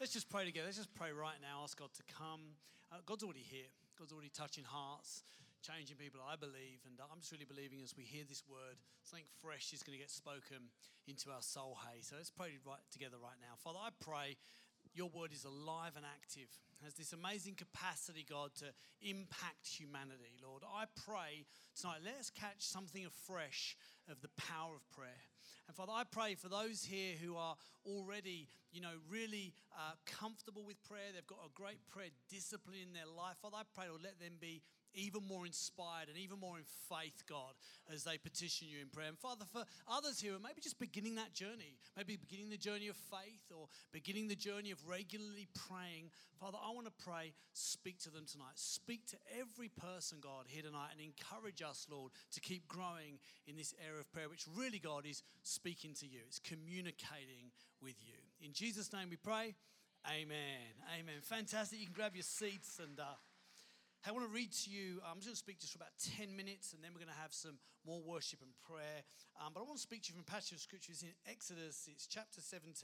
Let's just pray together. Let's just pray right now. Ask God to come. Uh, God's already here. God's already touching hearts, changing people, I believe. And I'm just really believing as we hear this word, something fresh is going to get spoken into our soul, hey. So let's pray right together right now. Father, I pray your word is alive and active, has this amazing capacity, God, to impact humanity, Lord. I pray tonight, let us catch something afresh of the power of prayer. And Father, I pray for those here who are already, you know, really uh, comfortable with prayer, they've got a great prayer discipline in their life. Father, I pray, Lord, let them be even more inspired and even more in faith, God, as they petition you in prayer. And Father, for others here, maybe just beginning that journey, maybe beginning the journey of faith or beginning the journey of regularly praying, Father, I want to pray, speak to them tonight. Speak to every person, God, here tonight and encourage us, Lord, to keep growing in this area of prayer, which really, God, is speaking to you, it's communicating with you. In Jesus' name we pray. Amen. Amen. Fantastic. You can grab your seats and. Uh, I want to read to you, I'm just going to speak just for about 10 minutes and then we're going to have some more worship and prayer. Um, but I want to speak to you from a passage of scriptures in Exodus, it's chapter 17,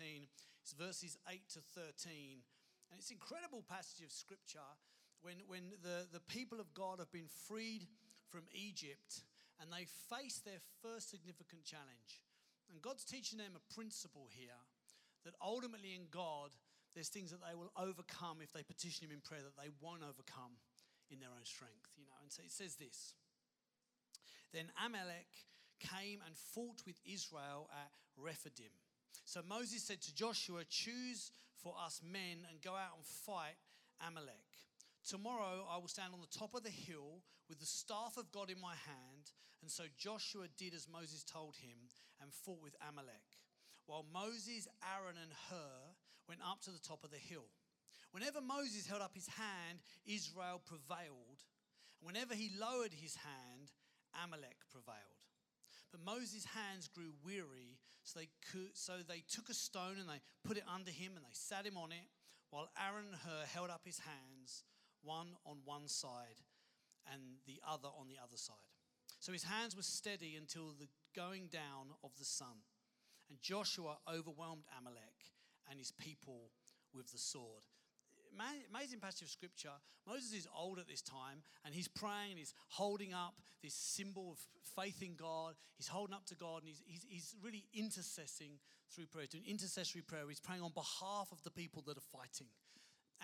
it's verses 8 to 13. And it's an incredible passage of scripture when, when the, the people of God have been freed from Egypt and they face their first significant challenge. And God's teaching them a principle here that ultimately in God, there's things that they will overcome if they petition Him in prayer that they won't overcome in their own strength, you know. And so it says this Then Amalek came and fought with Israel at Rephidim. So Moses said to Joshua, Choose for us men and go out and fight Amalek. Tomorrow I will stand on the top of the hill with the staff of God in my hand. And so Joshua did as Moses told him and fought with Amalek, while Moses, Aaron, and Hur went up to the top of the hill. Whenever Moses held up his hand, Israel prevailed. And whenever he lowered his hand, Amalek prevailed. But Moses' hands grew weary, so they, could, so they took a stone and they put it under him and they sat him on it, while Aaron and Hur held up his hands, one on one side and the other on the other side. So his hands were steady until the going down of the sun. And Joshua overwhelmed Amalek and his people with the sword amazing passage of scripture. Moses is old at this time and he's praying and he's holding up this symbol of faith in God. He's holding up to God and he's, he's, he's really intercessing through prayer, doing intercessory prayer. He's praying on behalf of the people that are fighting.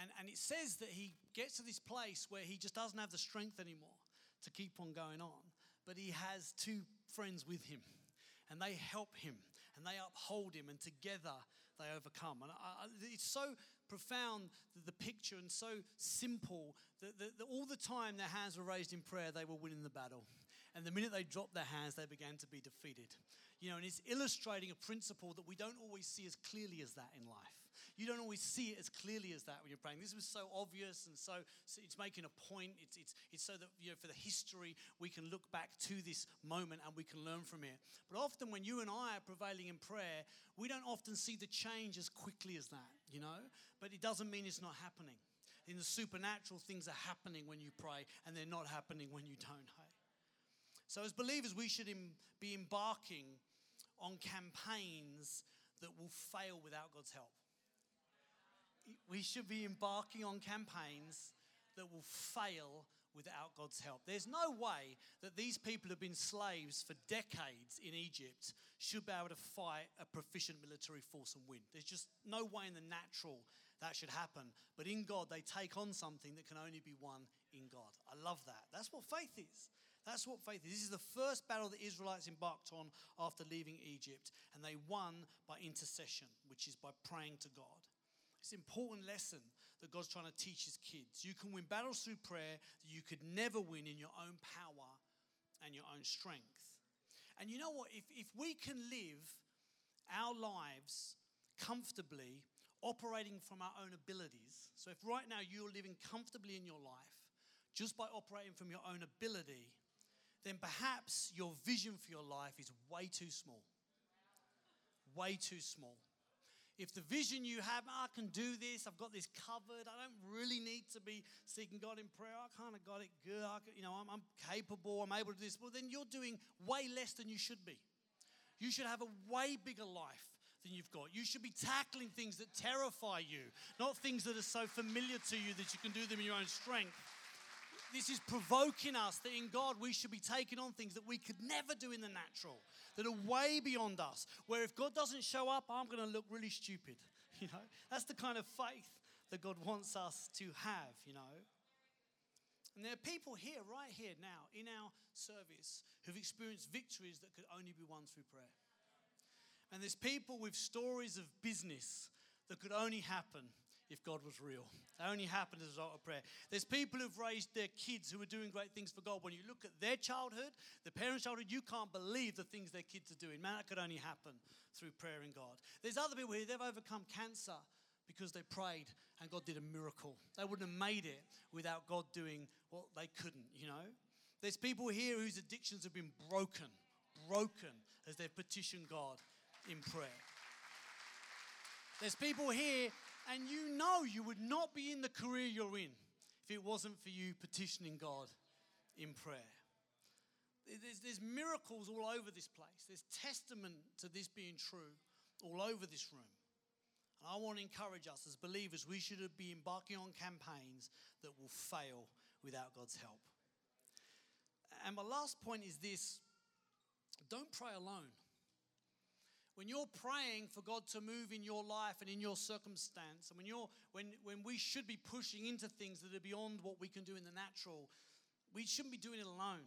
And, and it says that he gets to this place where he just doesn't have the strength anymore to keep on going on, but he has two friends with him and they help him and they uphold him, and together they overcome. And I, it's so profound, the picture, and so simple that, that, that all the time their hands were raised in prayer, they were winning the battle. And the minute they dropped their hands, they began to be defeated. You know, and it's illustrating a principle that we don't always see as clearly as that in life. You don't always see it as clearly as that when you're praying. This was so obvious and so, so it's making a point. It's, it's, it's so that, you know, for the history, we can look back to this moment and we can learn from it. But often when you and I are prevailing in prayer, we don't often see the change as quickly as that, you know? But it doesn't mean it's not happening. In the supernatural, things are happening when you pray and they're not happening when you don't, hey? So, as believers, we should be embarking on campaigns that will fail without God's help. We should be embarking on campaigns that will fail without God's help. There's no way that these people who have been slaves for decades in Egypt should be able to fight a proficient military force and win. There's just no way in the natural that should happen. But in God, they take on something that can only be won in God. I love that. That's what faith is. That's what faith is. This is the first battle the Israelites embarked on after leaving Egypt, and they won by intercession, which is by praying to God. It's an important lesson that God's trying to teach his kids. You can win battles through prayer that you could never win in your own power and your own strength. And you know what? If, if we can live our lives comfortably, operating from our own abilities, so if right now you're living comfortably in your life, just by operating from your own ability, then perhaps your vision for your life is way too small. Way too small. If the vision you have, ah, I can do this, I've got this covered, I don't really need to be seeking God in prayer, I kind of got it good, I, you know, I'm, I'm capable, I'm able to do this, well, then you're doing way less than you should be. You should have a way bigger life than you've got. You should be tackling things that terrify you, not things that are so familiar to you that you can do them in your own strength. This is provoking us that in God we should be taking on things that we could never do in the natural, that are way beyond us. Where if God doesn't show up, I'm going to look really stupid. You know, that's the kind of faith that God wants us to have, you know. And there are people here, right here now, in our service, who've experienced victories that could only be won through prayer. And there's people with stories of business that could only happen if God was real. They only happened as a result of prayer. There's people who've raised their kids who are doing great things for God. When you look at their childhood, the parents' childhood, you can't believe the things their kids are doing. Man, that could only happen through prayer in God. There's other people here, they've overcome cancer because they prayed and God did a miracle. They wouldn't have made it without God doing what they couldn't, you know? There's people here whose addictions have been broken, broken as they've petitioned God in prayer. There's people here, and you know you would not be in the career you're in if it wasn't for you petitioning God in prayer. There's, there's miracles all over this place. There's testament to this being true all over this room. And I want to encourage us as believers, we should be embarking on campaigns that will fail without God's help. And my last point is this don't pray alone. When you're praying for God to move in your life and in your circumstance, and when, you're, when, when we should be pushing into things that are beyond what we can do in the natural, we shouldn't be doing it alone.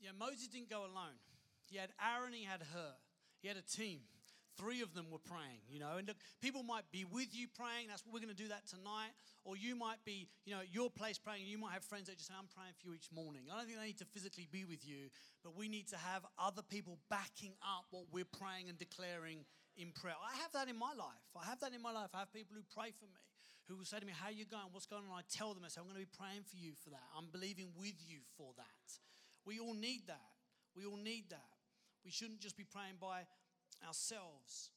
Yeah, Moses didn't go alone. He had Aaron, he had Hur, He had a team. Three of them were praying, you know. And look, people might be with you praying. That's what we're going to do that tonight. Or you might be, you know, at your place praying. You might have friends that just say, I'm praying for you each morning. I don't think they need to physically be with you, but we need to have other people backing up what we're praying and declaring in prayer. I have that in my life. I have that in my life. I have people who pray for me, who will say to me, How are you going? What's going on? I tell them, I say, I'm going to be praying for you for that. I'm believing with you for that. We all need that. We all need that. We shouldn't just be praying by ourselves.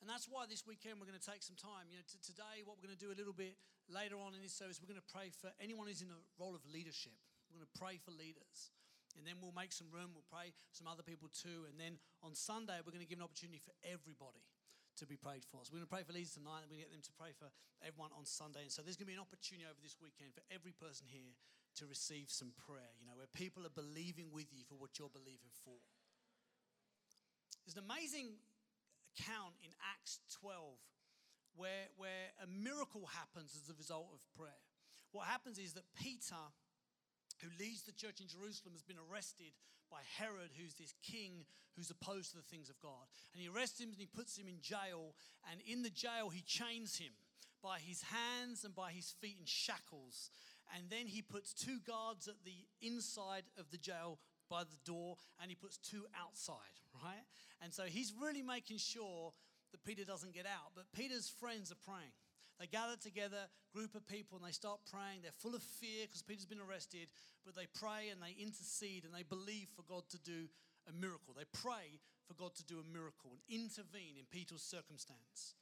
And that's why this weekend we're going to take some time. You know, t- today, what we're going to do a little bit later on in this service, we're going to pray for anyone who's in a role of leadership. We're going to pray for leaders. And then we'll make some room, we'll pray some other people too. And then on Sunday, we're going to give an opportunity for everybody to be prayed for. So we're going to pray for leaders tonight, and we're going to get them to pray for everyone on Sunday. And so there's going to be an opportunity over this weekend for every person here to receive some prayer, you know, where people are believing with you for what you're believing for. There's an amazing account in Acts 12 where, where a miracle happens as a result of prayer. What happens is that Peter, who leads the church in Jerusalem, has been arrested by Herod, who's this king who's opposed to the things of God. And he arrests him and he puts him in jail. And in the jail, he chains him by his hands and by his feet in shackles. And then he puts two guards at the inside of the jail by the door and he puts two outside, right? And so he's really making sure that Peter doesn't get out. But Peter's friends are praying. They gather together, group of people, and they start praying. They're full of fear because Peter's been arrested, but they pray and they intercede and they believe for God to do a miracle. They pray for God to do a miracle and intervene in Peter's circumstance.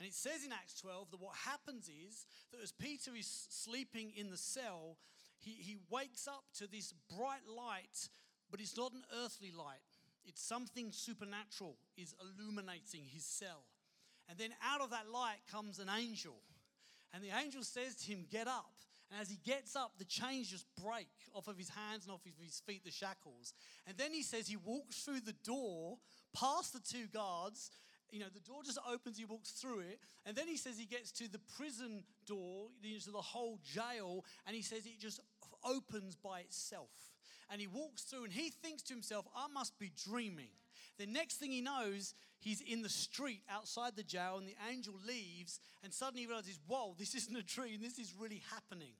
And it says in Acts 12 that what happens is that as Peter is sleeping in the cell, he, he wakes up to this bright light but it's not an earthly light. It's something supernatural is illuminating his cell. And then out of that light comes an angel. And the angel says to him, Get up. And as he gets up, the chains just break off of his hands and off of his feet, the shackles. And then he says he walks through the door, past the two guards. You know, the door just opens, he walks through it. And then he says he gets to the prison door, to the whole jail, and he says it just opens by itself and he walks through and he thinks to himself, I must be dreaming. The next thing he knows, he's in the street outside the jail and the angel leaves and suddenly he realizes, whoa, this isn't a dream, this is really happening.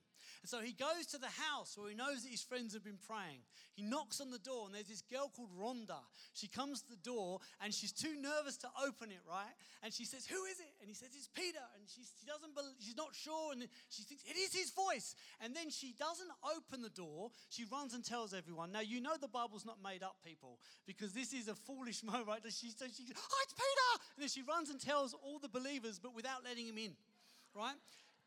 And so he goes to the house where he knows that his friends have been praying. He knocks on the door, and there's this girl called Rhonda. She comes to the door, and she's too nervous to open it, right? And she says, Who is it? And he says, It's Peter. And she, she doesn't believe, she's not sure, and she thinks, It is his voice. And then she doesn't open the door. She runs and tells everyone. Now, you know the Bible's not made up, people, because this is a foolish moment, right? She says, she, Oh, it's Peter! And then she runs and tells all the believers, but without letting him in, right?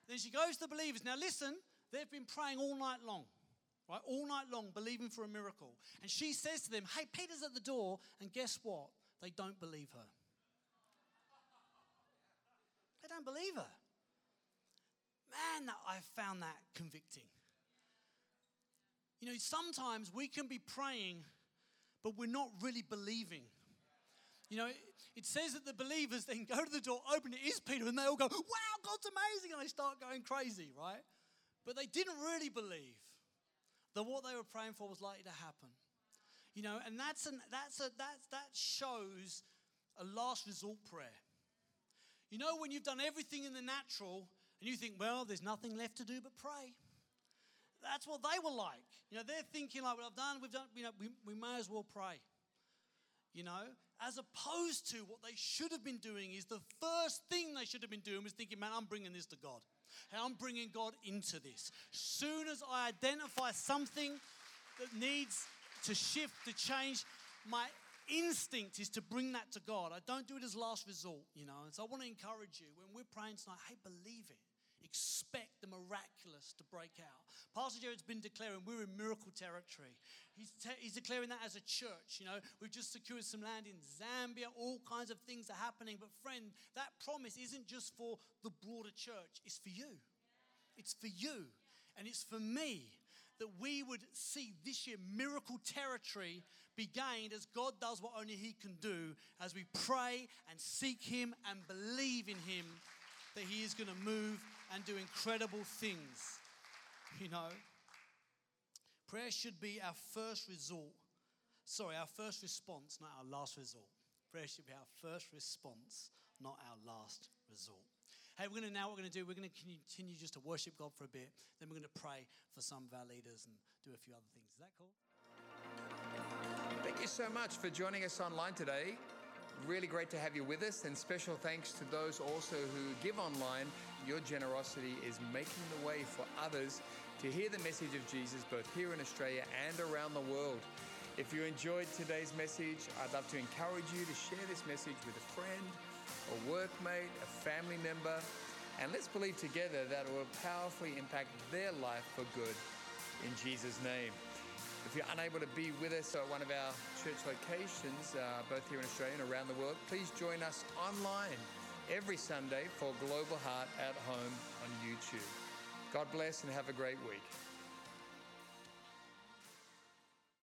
Then she goes to the believers. Now, listen, they've been praying all night long, right? All night long, believing for a miracle. And she says to them, Hey, Peter's at the door. And guess what? They don't believe her. They don't believe her. Man, I found that convicting. You know, sometimes we can be praying, but we're not really believing. You know, it says that the believers then go to the door, open it, is Peter, and they all go, wow, God's amazing, and they start going crazy, right? But they didn't really believe that what they were praying for was likely to happen. You know, and that's an, that's a, that's, that shows a last resort prayer. You know, when you've done everything in the natural and you think, well, there's nothing left to do but pray. That's what they were like. You know, they're thinking like, well, I've done, we've done, you know, we, we may as well pray. You know, as opposed to what they should have been doing is the first thing they should have been doing was thinking, man, I'm bringing this to God. Hey, I'm bringing God into this. Soon as I identify something that needs to shift, to change, my instinct is to bring that to God. I don't do it as last resort, you know. And so I want to encourage you when we're praying tonight, hey, believe it. Expect the miraculous to break out. Pastor Jared's been declaring we're in miracle territory. He's, te- he's declaring that as a church. You know, we've just secured some land in Zambia. All kinds of things are happening. But friend, that promise isn't just for the broader church. It's for you. It's for you, and it's for me that we would see this year miracle territory be gained as God does what only He can do as we pray and seek Him and believe in Him that He is going to move and do incredible things. You know, prayer should be our first resort. Sorry, our first response, not our last resort. Prayer should be our first response, not our last resort. Hey, we're going to now what we're going to do, we're going to continue just to worship God for a bit. Then we're going to pray for some of our leaders and do a few other things. Is that cool? Thank you so much for joining us online today. Really great to have you with us, and special thanks to those also who give online. Your generosity is making the way for others to hear the message of Jesus both here in Australia and around the world. If you enjoyed today's message, I'd love to encourage you to share this message with a friend, a workmate, a family member, and let's believe together that it will powerfully impact their life for good. In Jesus' name. If you're unable to be with us at one of our church locations, uh, both here in Australia and around the world, please join us online every Sunday for Global Heart at Home on YouTube. God bless and have a great week.